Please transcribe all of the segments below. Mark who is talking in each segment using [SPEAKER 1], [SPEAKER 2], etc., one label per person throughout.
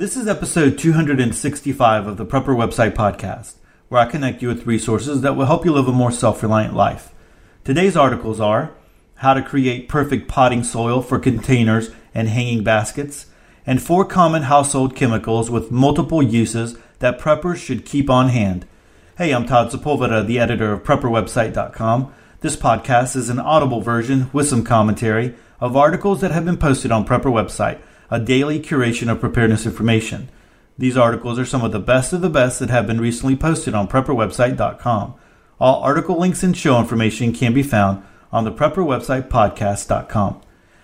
[SPEAKER 1] This is episode 265 of the Prepper Website Podcast, where I connect you with resources that will help you live a more self reliant life. Today's articles are how to create perfect potting soil for containers and hanging baskets, and four common household chemicals with multiple uses that preppers should keep on hand. Hey, I'm Todd Sepulveda, the editor of PrepperWebsite.com. This podcast is an audible version with some commentary of articles that have been posted on Prepper Website a daily curation of preparedness information. These articles are some of the best of the best that have been recently posted on prepperwebsite.com. All article links and show information can be found on the prepperwebsite podcast.com.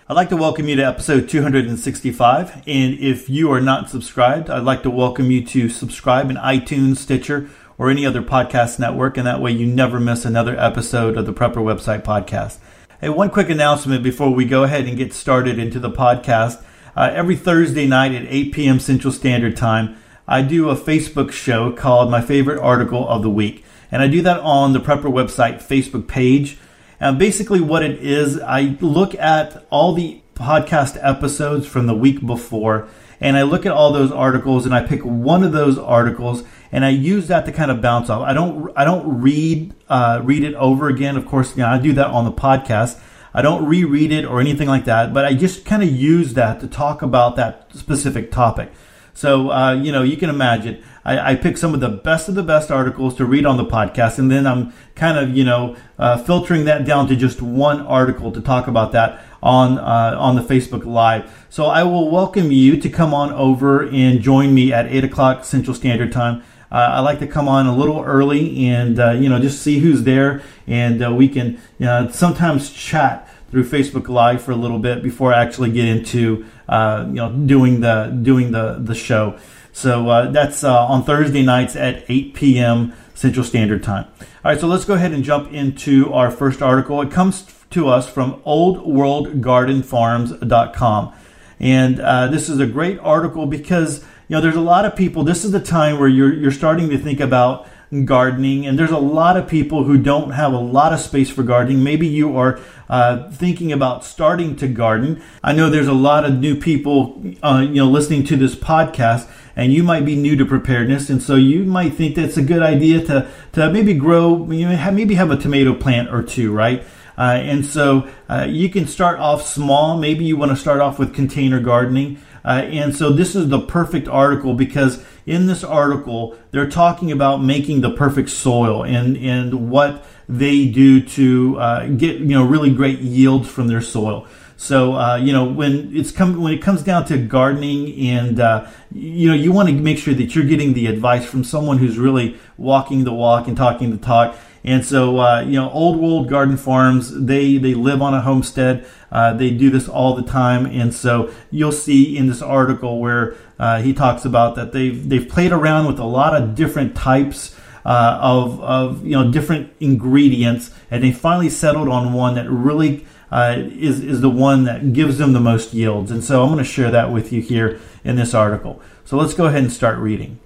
[SPEAKER 1] I'd like to welcome you to episode 265. And if you are not subscribed, I'd like to welcome you to subscribe in iTunes, Stitcher, or any other podcast network. And that way you never miss another episode of the Prepper Website podcast. Hey, one quick announcement before we go ahead and get started into the podcast. Uh, every Thursday night at 8 p.m. Central Standard Time, I do a Facebook show called My Favorite Article of the Week. And I do that on the Prepper website Facebook page. And basically, what it is, I look at all the podcast episodes from the week before and I look at all those articles and I pick one of those articles and I use that to kind of bounce off. I don't I don't read uh, read it over again. Of course, you know, I do that on the podcast. I don't reread it or anything like that, but I just kind of use that to talk about that specific topic. So, uh, you know, you can imagine I, I, pick some of the best of the best articles to read on the podcast, and then I'm kind of, you know, uh, filtering that down to just one article to talk about that on uh, on the Facebook Live. So I will welcome you to come on over and join me at eight o'clock Central Standard Time. Uh, I like to come on a little early and uh, you know just see who's there, and uh, we can you know, sometimes chat through Facebook Live for a little bit before I actually get into uh, you know doing the doing the the show. So uh, that's uh, on Thursday nights at 8 p.m. Central Standard Time. All right, so let's go ahead and jump into our first article. It comes to us from OldWorldGardenFarms.com, and uh, this is a great article because you know there's a lot of people. This is the time where you're you're starting to think about gardening, and there's a lot of people who don't have a lot of space for gardening. Maybe you are uh, thinking about starting to garden. I know there's a lot of new people, uh, you know, listening to this podcast, and you might be new to preparedness, and so you might think that's a good idea to to maybe grow, you know, maybe have a tomato plant or two, right? Uh, and so uh, you can start off small. Maybe you want to start off with container gardening. Uh, and so this is the perfect article because in this article, they're talking about making the perfect soil and, and what they do to uh, get, you know, really great yields from their soil. So uh, you know when it's come when it comes down to gardening, and uh, you know you want to make sure that you're getting the advice from someone who's really walking the walk and talking the talk. And so, uh, you know, Old World Garden Farms, they, they live on a homestead. Uh, they do this all the time. And so you'll see in this article where uh, he talks about that they've, they've played around with a lot of different types uh, of, of, you know, different ingredients. And they finally settled on one that really uh, is, is the one that gives them the most yields. And so I'm going to share that with you here in this article. So let's go ahead and start reading.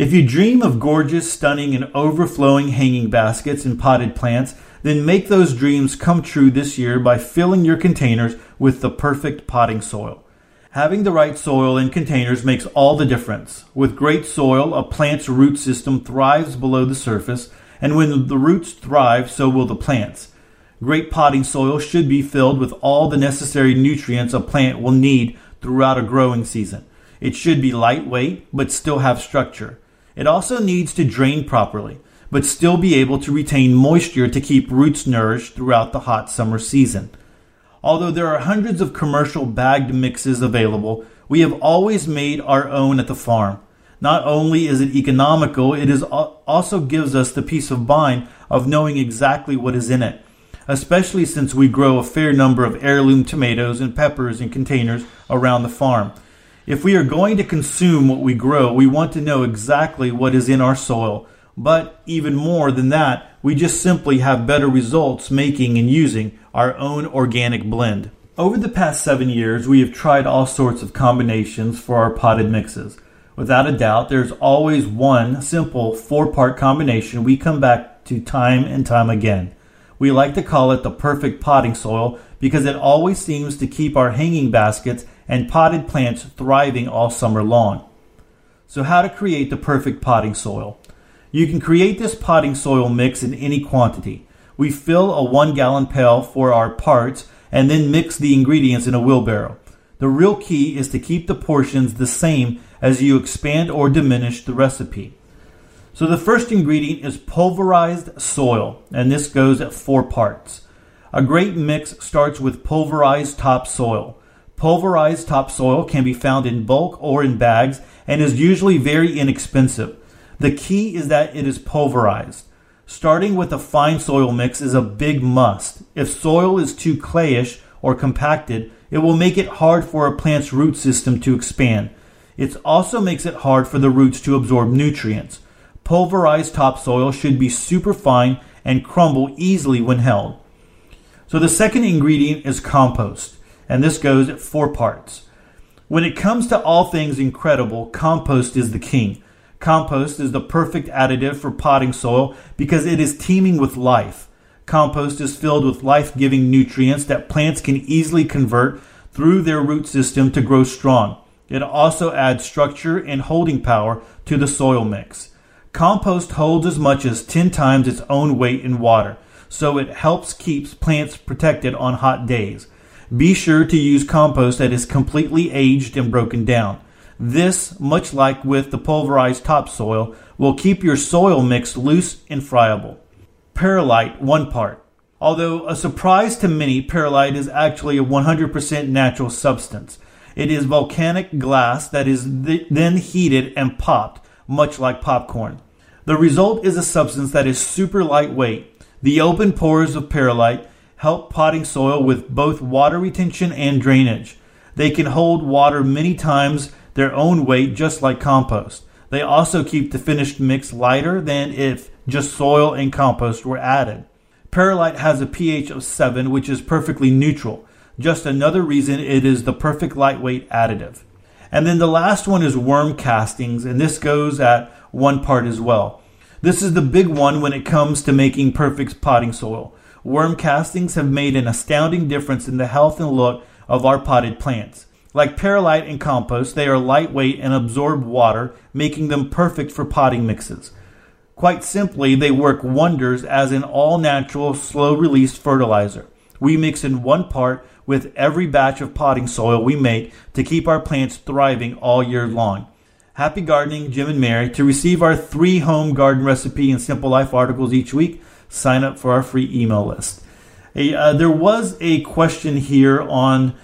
[SPEAKER 1] If you dream of gorgeous, stunning, and overflowing hanging baskets and potted plants, then make those dreams come true this year by filling your containers with the perfect potting soil. Having the right soil in containers makes all the difference. With great soil, a plant's root system thrives below the surface, and when the roots thrive, so will the plants. Great potting soil should be filled with all the necessary nutrients a plant will need throughout a growing season. It should be lightweight, but still have structure. It also needs to drain properly, but still be able to retain moisture to keep roots nourished throughout the hot summer season. Although there are hundreds of commercial bagged mixes available, we have always made our own at the farm. Not only is it economical, it is also gives us the peace of mind of knowing exactly what is in it, especially since we grow a fair number of heirloom tomatoes and peppers in containers around the farm. If we are going to consume what we grow, we want to know exactly what is in our soil. But even more than that, we just simply have better results making and using our own organic blend. Over the past seven years, we have tried all sorts of combinations for our potted mixes. Without a doubt, there's always one simple four part combination we come back to time and time again. We like to call it the perfect potting soil because it always seems to keep our hanging baskets and potted plants thriving all summer long. So, how to create the perfect potting soil? You can create this potting soil mix in any quantity. We fill a one gallon pail for our parts and then mix the ingredients in a wheelbarrow. The real key is to keep the portions the same as you expand or diminish the recipe. So the first ingredient is pulverized soil, and this goes at four parts. A great mix starts with pulverized topsoil. Pulverized topsoil can be found in bulk or in bags and is usually very inexpensive. The key is that it is pulverized. Starting with a fine soil mix is a big must. If soil is too clayish or compacted, it will make it hard for a plant's root system to expand. It also makes it hard for the roots to absorb nutrients. Pulverized topsoil should be super fine and crumble easily when held. So the second ingredient is compost, and this goes at four parts. When it comes to all things incredible, compost is the king. Compost is the perfect additive for potting soil because it is teeming with life. Compost is filled with life giving nutrients that plants can easily convert through their root system to grow strong. It also adds structure and holding power to the soil mix. Compost holds as much as 10 times its own weight in water, so it helps keeps plants protected on hot days. Be sure to use compost that is completely aged and broken down. This, much like with the pulverized topsoil, will keep your soil mix loose and friable. Perlite, one part. Although a surprise to many, perlite is actually a 100% natural substance. It is volcanic glass that is th- then heated and popped, much like popcorn. The result is a substance that is super lightweight. The open pores of perlite help potting soil with both water retention and drainage. They can hold water many times their own weight, just like compost. They also keep the finished mix lighter than if just soil and compost were added. Perlite has a pH of 7, which is perfectly neutral. Just another reason it is the perfect lightweight additive. And then the last one is worm castings, and this goes at one part as well. This is the big one when it comes to making perfect potting soil. Worm castings have made an astounding difference in the health and look of our potted plants. Like perlite and compost, they are lightweight and absorb water, making them perfect for potting mixes. Quite simply, they work wonders as an all natural, slow release fertilizer. We mix in one part with every batch of potting soil we make to keep our plants thriving all year long. Happy gardening, Jim and Mary. To receive our three home garden recipe and simple life articles each week, sign up for our free email list. Hey, uh, there was a question here on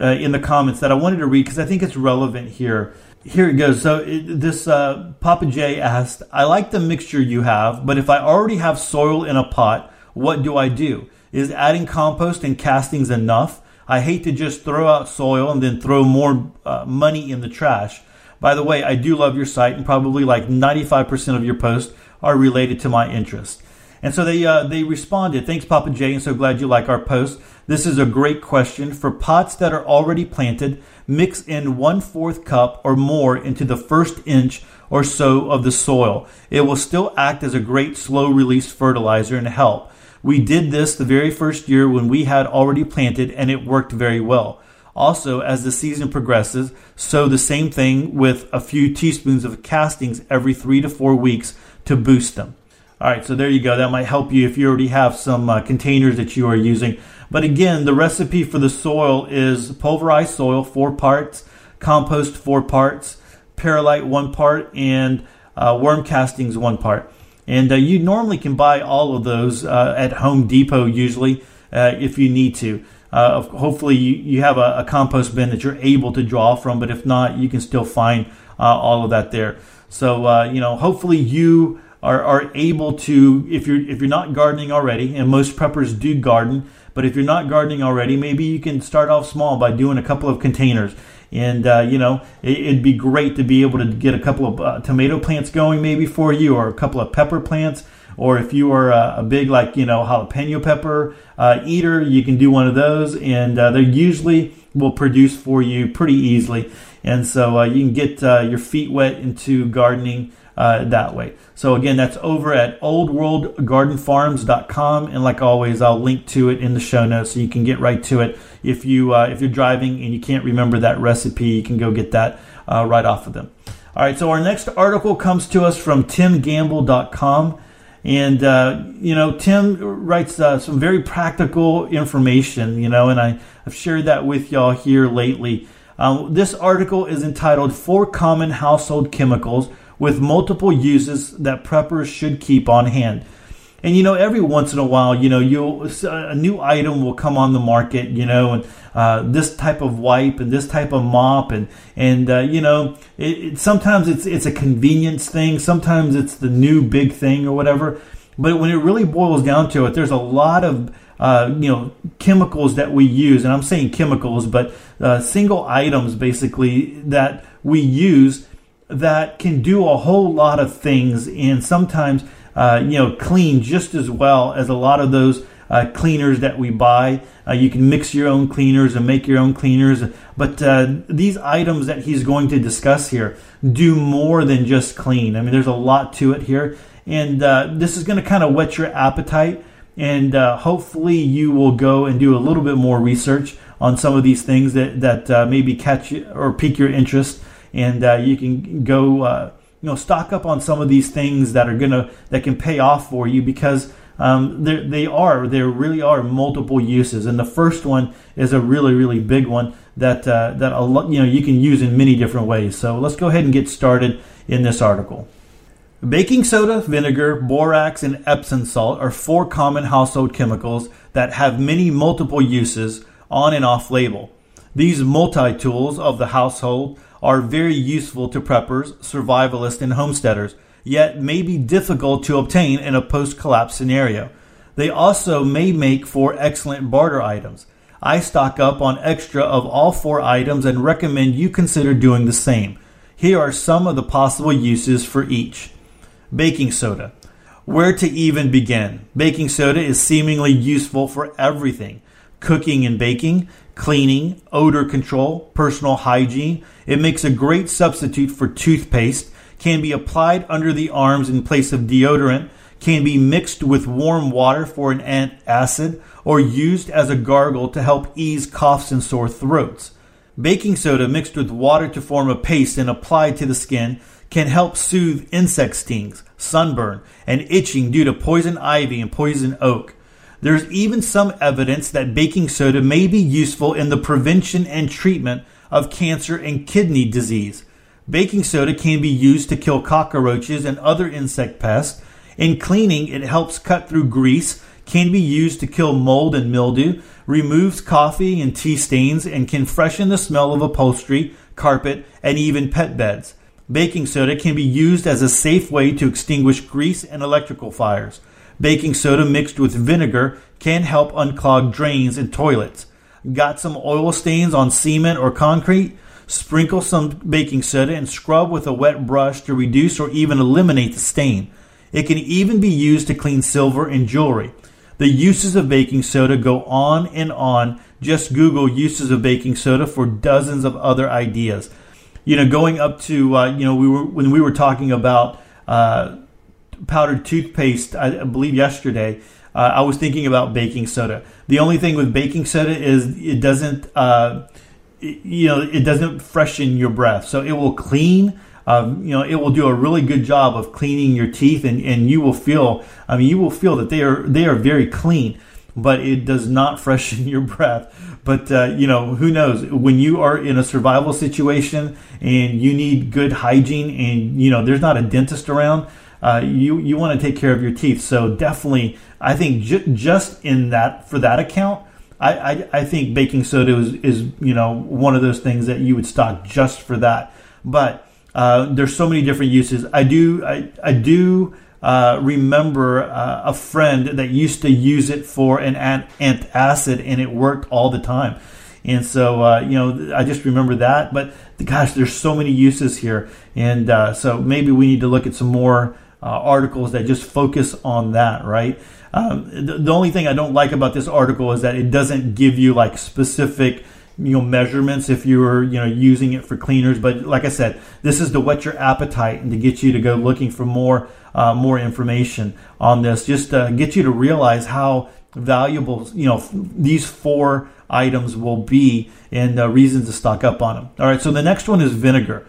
[SPEAKER 1] uh, in the comments that I wanted to read because I think it's relevant here. Here it goes. So it, this uh, Papa J asked, "I like the mixture you have, but if I already have soil in a pot, what do I do? Is adding compost and castings enough? I hate to just throw out soil and then throw more uh, money in the trash. By the way, I do love your site, and probably like 95% of your posts are related to my interest. And so they uh, they responded, "Thanks, Papa Jay, and so glad you like our post. This is a great question for pots that are already planted. Mix in one fourth cup or more into the first inch or so of the soil. It will still act as a great slow release fertilizer and help. We did this the very first year when we had already planted, and it worked very well. Also, as the season progresses, sow the same thing with a few teaspoons of castings every three to four weeks to boost them. All right, so there you go. That might help you if you already have some uh, containers that you are using. But again, the recipe for the soil is pulverized soil, four parts, compost, four parts, perlite, one part, and uh, worm castings, one part. And uh, you normally can buy all of those uh, at Home Depot usually uh, if you need to. Uh, hopefully, you, you have a, a, compost bin that you're able to draw from, but if not, you can still find all of that there. So, you know, hopefully you are, are able to, if you're if you're not gardening already, and most preppers do garden, but if you're not gardening already, maybe you can start off small by doing a couple of containers. And uh, you know it, would be great to be able to get a couple of uh, tomato plants going maybe for you or a couple of pepper plants. Or if you are a, a big like you know jalapeno pepper uh, eater, you can do one of those, and uh, they usually will produce for you pretty easily. And so uh, you can get uh, your feet wet into gardening uh, that way. So again, that's over at oldworldgardenfarms.com, and like always, I'll link to it in the show notes so you can get right to it. If you uh, if you're driving and you can't remember that recipe, you can go get that uh, right off of them. All right, so our next article comes to us from timgamble.com. And, uh, you know, Tim writes uh, some very practical information, you know, and I, have shared that with y'all here lately. Um, this article is entitled Four Common Household Chemicals with multiple uses that preppers should keep on hand. And you know, every once in a while, you know, you'll a new item will come on the market, you know, and uh, this type of wipe and this type of mop, and and uh, you know, it, it, sometimes it's it's a convenience thing, sometimes it's the new big thing or whatever. But when it really boils down to it, there's a lot of uh, you know chemicals that we use, and I'm saying chemicals, but uh, single items basically that we use that can do a whole lot of things and sometimes uh, you know clean just as well as a lot of those uh, cleaners that we buy. Uh, you can mix your own cleaners and make your own cleaners, but uh, these items that he's going to discuss here do more than just clean. I mean, there's a lot to it here, and uh, this is going to kind of whet your appetite. And uh, hopefully, you will go and do a little bit more research on some of these things that that maybe catch or pique your interest and uh, you can go uh, you know stock up on some of these things that are gonna that can pay off for you because um, they are there really are multiple uses. And the first one is a really really big one that uh, that a lot, you know you can use in many different ways. So let's go ahead and get started in this article. Baking soda vinegar borax and epsom salt are four common household chemicals that have many multiple uses on and off label. These multi-tools of the household are very useful to preppers, survivalists, and homesteaders, yet may be difficult to obtain in a post collapse scenario. They also may make for excellent barter items. I stock up on extra of all four items and recommend you consider doing the same. Here are some of the possible uses for each. Baking soda. Where to even begin? Baking soda is seemingly useful for everything cooking and baking, cleaning, odor control, personal hygiene. It makes a great substitute for toothpaste, can be applied under the arms in place of deodorant, can be mixed with warm water for an antacid, or used as a gargle to help ease coughs and sore throats. Baking soda mixed with water to form a paste and applied to the skin can help soothe insect stings, sunburn, and itching due to poison ivy and poison oak. There's even some evidence that baking soda may be useful in the prevention and treatment of cancer and kidney disease. Baking soda can be used to kill cockroaches and other insect pests. In cleaning, it helps cut through grease, can be used to kill mold and mildew, removes coffee and tea stains, and can freshen the smell of upholstery, carpet, and even pet beds. Baking soda can be used as a safe way to extinguish grease and electrical fires. Baking soda mixed with vinegar can help unclog drains and toilets. Got some oil stains on cement or concrete? Sprinkle some baking soda and scrub with a wet brush to reduce or even eliminate the stain. It can even be used to clean silver and jewelry. The uses of baking soda go on and on. Just Google uses of baking soda for dozens of other ideas. You know, going up to uh, you know we were when we were talking about uh, powdered toothpaste, I believe yesterday, uh, I was thinking about baking soda. The only thing with baking soda is it doesn't, uh, it, you know, it doesn't freshen your breath. So it will clean. Um, you know, it will do a really good job of cleaning your teeth, and, and you will feel. I mean, you will feel that they are they are very clean, but it does not freshen your breath. But uh, you know, who knows? When you are in a survival situation and you need good hygiene, and you know, there's not a dentist around uh, you you want to take care of your teeth. So definitely, I think ju- just in that for that account, I, I, I think baking soda is, is you know one of those things that you would stock just for that. But uh, there's so many different uses. I do I I do. Uh, remember uh, a friend that used to use it for an ant antacid and it worked all the time. And so, uh, you know, I just remember that. But gosh, there's so many uses here. And uh, so maybe we need to look at some more uh, articles that just focus on that, right? Um, the, the only thing I don't like about this article is that it doesn't give you like specific you know measurements if you were you know using it for cleaners. But like i said this is to whet your appetite and to get you to go looking for more uh, more information on this. Just to get you to realize how valuable you know these four items will be and uh, reasons to stock up on them. All right so the next one is vinegar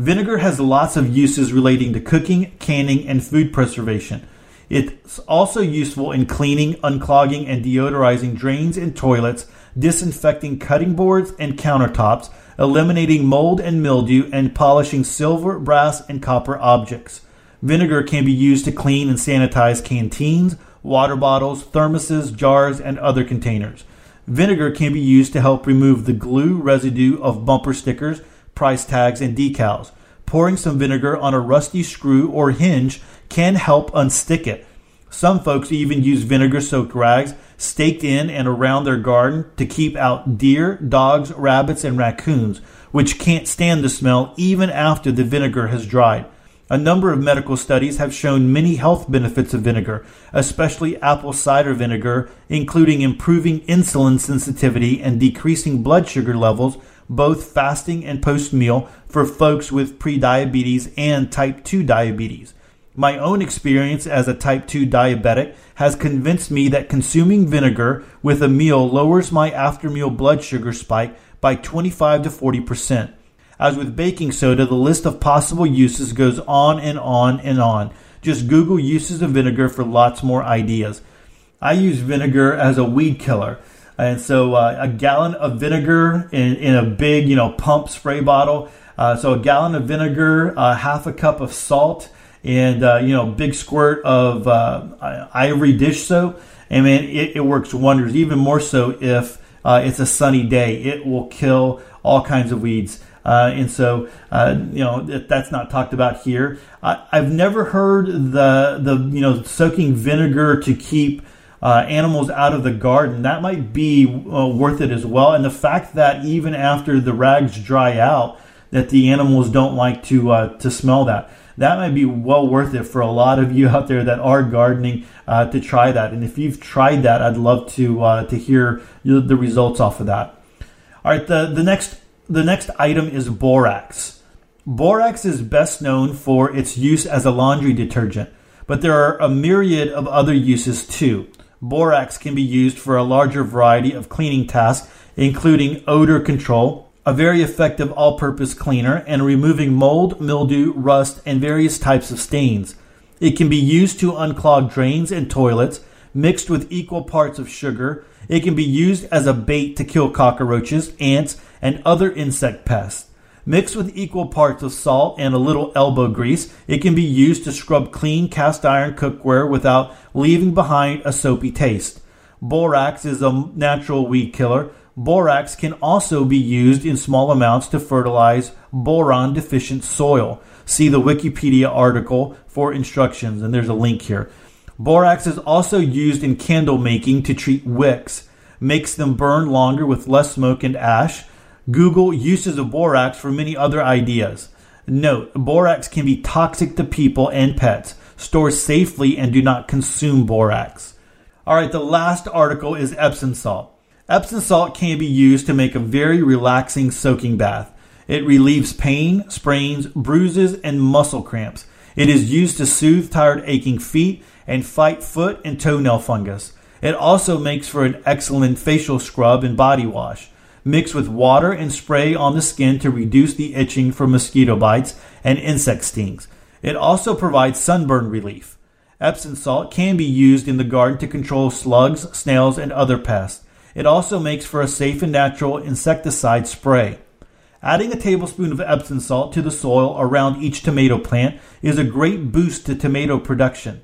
[SPEAKER 1] vinegar has lots of uses relating to cooking canning and food preservation it's also useful in cleaning, unclogging, and deodorizing drains and toilets, disinfecting cutting boards and countertops, eliminating mold and mildew, and polishing silver, brass, and copper objects. Vinegar can be used to clean and sanitize canteens, water bottles, thermoses, jars, and other containers. Vinegar can be used to help remove the glue residue of bumper stickers, price tags, and decals. Pouring some vinegar on a rusty screw or hinge can help unstick it. Some folks even use vinegar soaked rags staked in and around their garden to keep out deer, dogs, rabbits, and raccoons, which can't stand the smell even after the vinegar has dried. A number of medical studies have shown many health benefits of vinegar, especially apple cider vinegar, including improving insulin sensitivity and decreasing blood sugar levels, both fasting and post meal, for folks with prediabetes and type 2 diabetes. My own experience as a type 2 diabetic has convinced me that consuming vinegar with a meal lowers my after meal blood sugar spike by 25 to 40%. As with baking soda, the list of possible uses goes on and on and on. Just Google uses of vinegar for lots more ideas. I use vinegar as a weed killer. And so uh, a gallon of vinegar in, in a big, you know, pump spray bottle. Uh, so a gallon of vinegar, uh, half a cup of salt, and uh, you know big squirt of uh, ivory dish soap and man it, it, works wonders even more so if uh, it's a sunny day. It will kill all kinds of weeds. Uh, and so uh, you know that's not talked about here. I, have never heard the the you know soaking vinegar to keep uh, animals out of the garden. That might be worth it as well. And the fact that even after the rags dry out that the animals don't like to to smell that that might be well worth it for a lot of you out there that are gardening uh, to try that. And if you've tried that, I'd love to uh, to hear the results off of that. All right, the, the next the next item is borax. Borax is best known for its use as a laundry detergent, but there are a myriad of other uses too. Borax can be used for a larger variety of cleaning tasks, including odor control, a very effective all purpose cleaner and removing mold, mildew, rust, and various types of stains. It can be used to unclog drains and toilets, mixed with equal parts of sugar. It can be used as a bait to kill cockroaches, ants, and other insect pests. Mixed with equal parts of salt and a little elbow grease, it can be used to scrub clean cast iron cookware without leaving behind a soapy taste. Borax is a natural weed killer Borax can also be used in small amounts to fertilize boron deficient soil. See the Wikipedia article for instructions, and there's a link here. Borax is also used in candle making to treat wicks, makes them burn longer with less smoke and ash. Google uses of borax for many other ideas. Note, borax can be toxic to people and pets. Store safely and do not consume borax. All right, the last article is Epsom salt. Epsom salt can be used to make a very relaxing soaking bath. It relieves pain, sprains, bruises, and muscle cramps. It is used to soothe tired, aching feet and fight foot and toenail fungus. It also makes for an excellent facial scrub and body wash. Mix with water and spray on the skin to reduce the itching from mosquito bites and insect stings. It also provides sunburn relief. Epsom salt can be used in the garden to control slugs, snails, and other pests. It also makes for a safe and natural insecticide spray. Adding a tablespoon of Epsom salt to the soil around each tomato plant is a great boost to tomato production.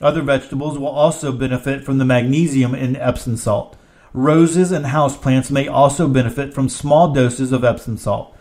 [SPEAKER 1] Other vegetables will also benefit from the magnesium in Epsom salt. Roses and houseplants may also benefit from small doses of Epsom salt.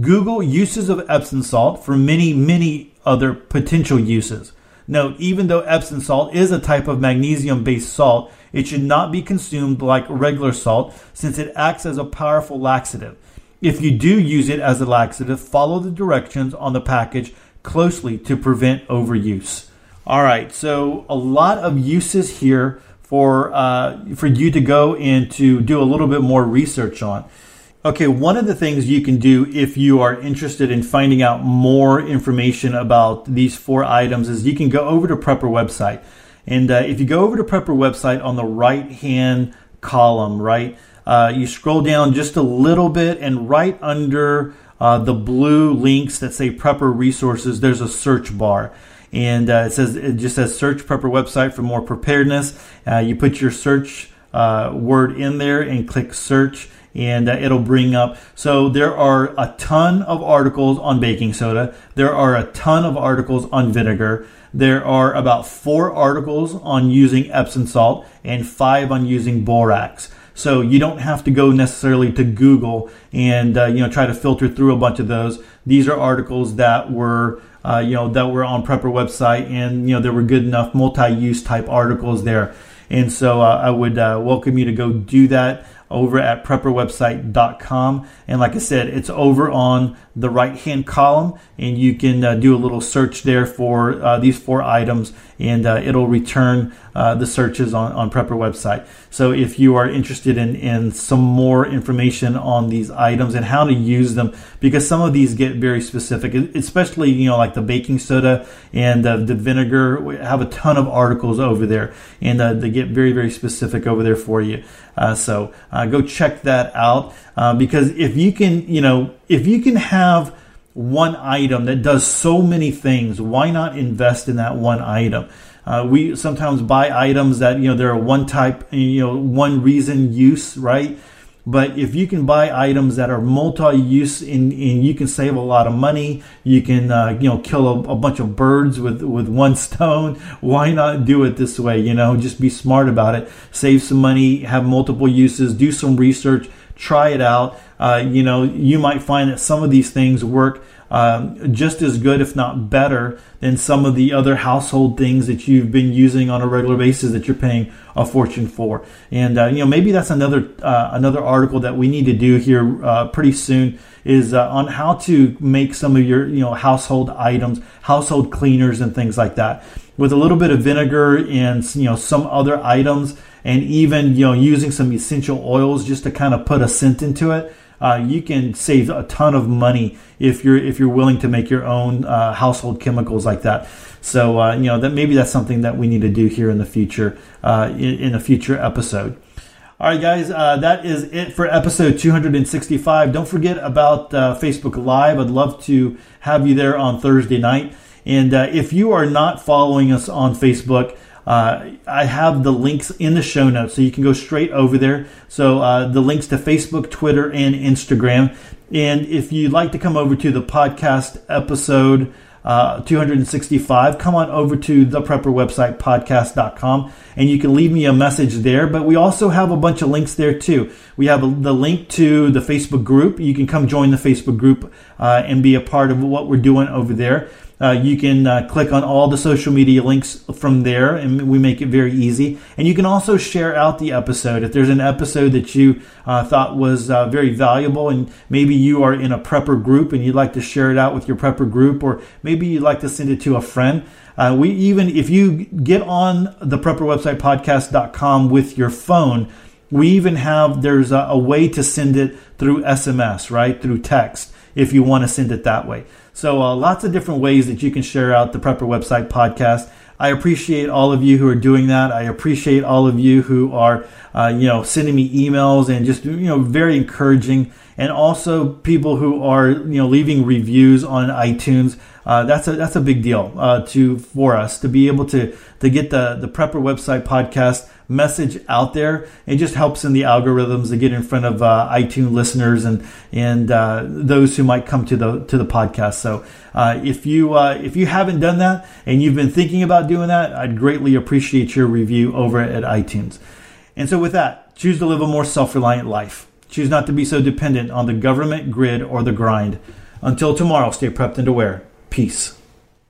[SPEAKER 1] Google uses of Epsom salt for many, many other potential uses. Note, even though Epsom salt is a type of magnesium based salt, it should not be consumed like regular salt since it acts as a powerful laxative. If you do use it as a laxative, follow the directions on the package closely to prevent overuse. All right, so a lot of uses here for uh, for you to go and to do a little bit more research on. Okay, one of the things you can do if you are interested in finding out more information about these four items is you can go over to Prepper website, and uh, if you go over to Prepper website on the right hand column, right, uh, you scroll down just a little bit, and right under uh, the blue links that say Prepper resources, there's a search bar and uh, it says it just says search prepper website for more preparedness. Uh, you put your search uh, word in there and click search, and uh, it'll bring up. So there are a ton of articles on baking soda. There are a ton of articles on vinegar. There are about four articles on using Epsom salt and five on using borax. So you don't have to go necessarily to Google and uh, you know try to filter through a bunch of those. These are articles that were uh, you know, that were on Prepper website, and you know, there were good enough multi-use type articles there. And so uh, I would uh, welcome you to go do that over at prepperwebsite.com. And like I said, it's over on the right hand column, and you can uh, do a little search there for uh, these four items, and uh, it'll return uh, the searches on, on Prepper website. So if you are interested in, in some more information on these items and how to use them, because some of these get very specific, especially, you know, like the baking soda and uh, the vinegar, we have a ton of articles over there, and uh, they get very, very specific over there for you. so go check that out because if you can, you know, if you can have one item that does so many things, why not invest in that one item? Uh, we sometimes buy items that you know they're one type, you know, one reason use, right? But if you can buy items that are multi-use and, and you can save a lot of money, you can uh, you know kill a, a, bunch of birds with with one stone. Why not do it this way? You know, just be smart about it. Save some money, have multiple uses, do some research, try it out. Uh, you know, you might find that some of these things work um, just as good, if not better, than some of the other household things that you've been using on a regular basis that you're paying a fortune for. And uh, you know, maybe that's another uh, another article that we need to do here uh, pretty soon is uh, on how to make some of your you know household items, household cleaners, and things like that with a little bit of vinegar and you know some other items and even you know using some essential oils just to kind of put a scent into it uh, you can save a ton of money if you're if you're willing to make your own uh, household chemicals like that. So uh, you know that maybe that's something that we need to do here in the future uh, in, in, a future episode. All right guys uh, that is it for episode 265 don't forget about uh, facebook live. I'd love to have you there on thursday night. And if you are not following us on facebook uh, I have the links in the show notes, so you can go straight over there. So uh, the links to Facebook, Twitter, and Instagram. And if you'd like to come over to the podcast episode uh, 265, come on over to the prepper website, podcast.com, and you can leave me a message there. But we also have a bunch of links there too. We have the link to the Facebook group. You can come join the Facebook group uh, and be a part of what we're doing over there. Uh, you can uh, click on all the social media links from there, and we make it very easy. And you can also share out the episode. If there's an episode that you uh, thought was uh, very valuable, and maybe you are in a prepper group and you'd like to share it out with your prepper group, or maybe you'd like to send it to a friend. Uh, we even, if you get on the prepper website podcast.com with your phone, we even have, there's a, a way to send it through SMS, right? Through text, if you want to send it that way. So uh, lots of different ways that you can share out the Prepper Website podcast. I appreciate all of you who are doing that. I appreciate all of you who are, uh, you know, sending me emails and just, you know, very encouraging. And also people who are, you know, leaving reviews on iTunes. Uh, that's a that's a big deal uh, to for us to be able to to get the the Prepper Website podcast message out there. It just helps in the algorithms to get in front of uh, iTunes listeners and and uh, those who might come to the to the podcast. So uh, if you uh, if you haven't done that and you've been thinking about doing that, I'd greatly appreciate your review over at iTunes. And so with that, choose to live a more self-reliant life. Choose not to be so dependent on the government, grid, or the grind. Until tomorrow, stay prepped and aware. Peace.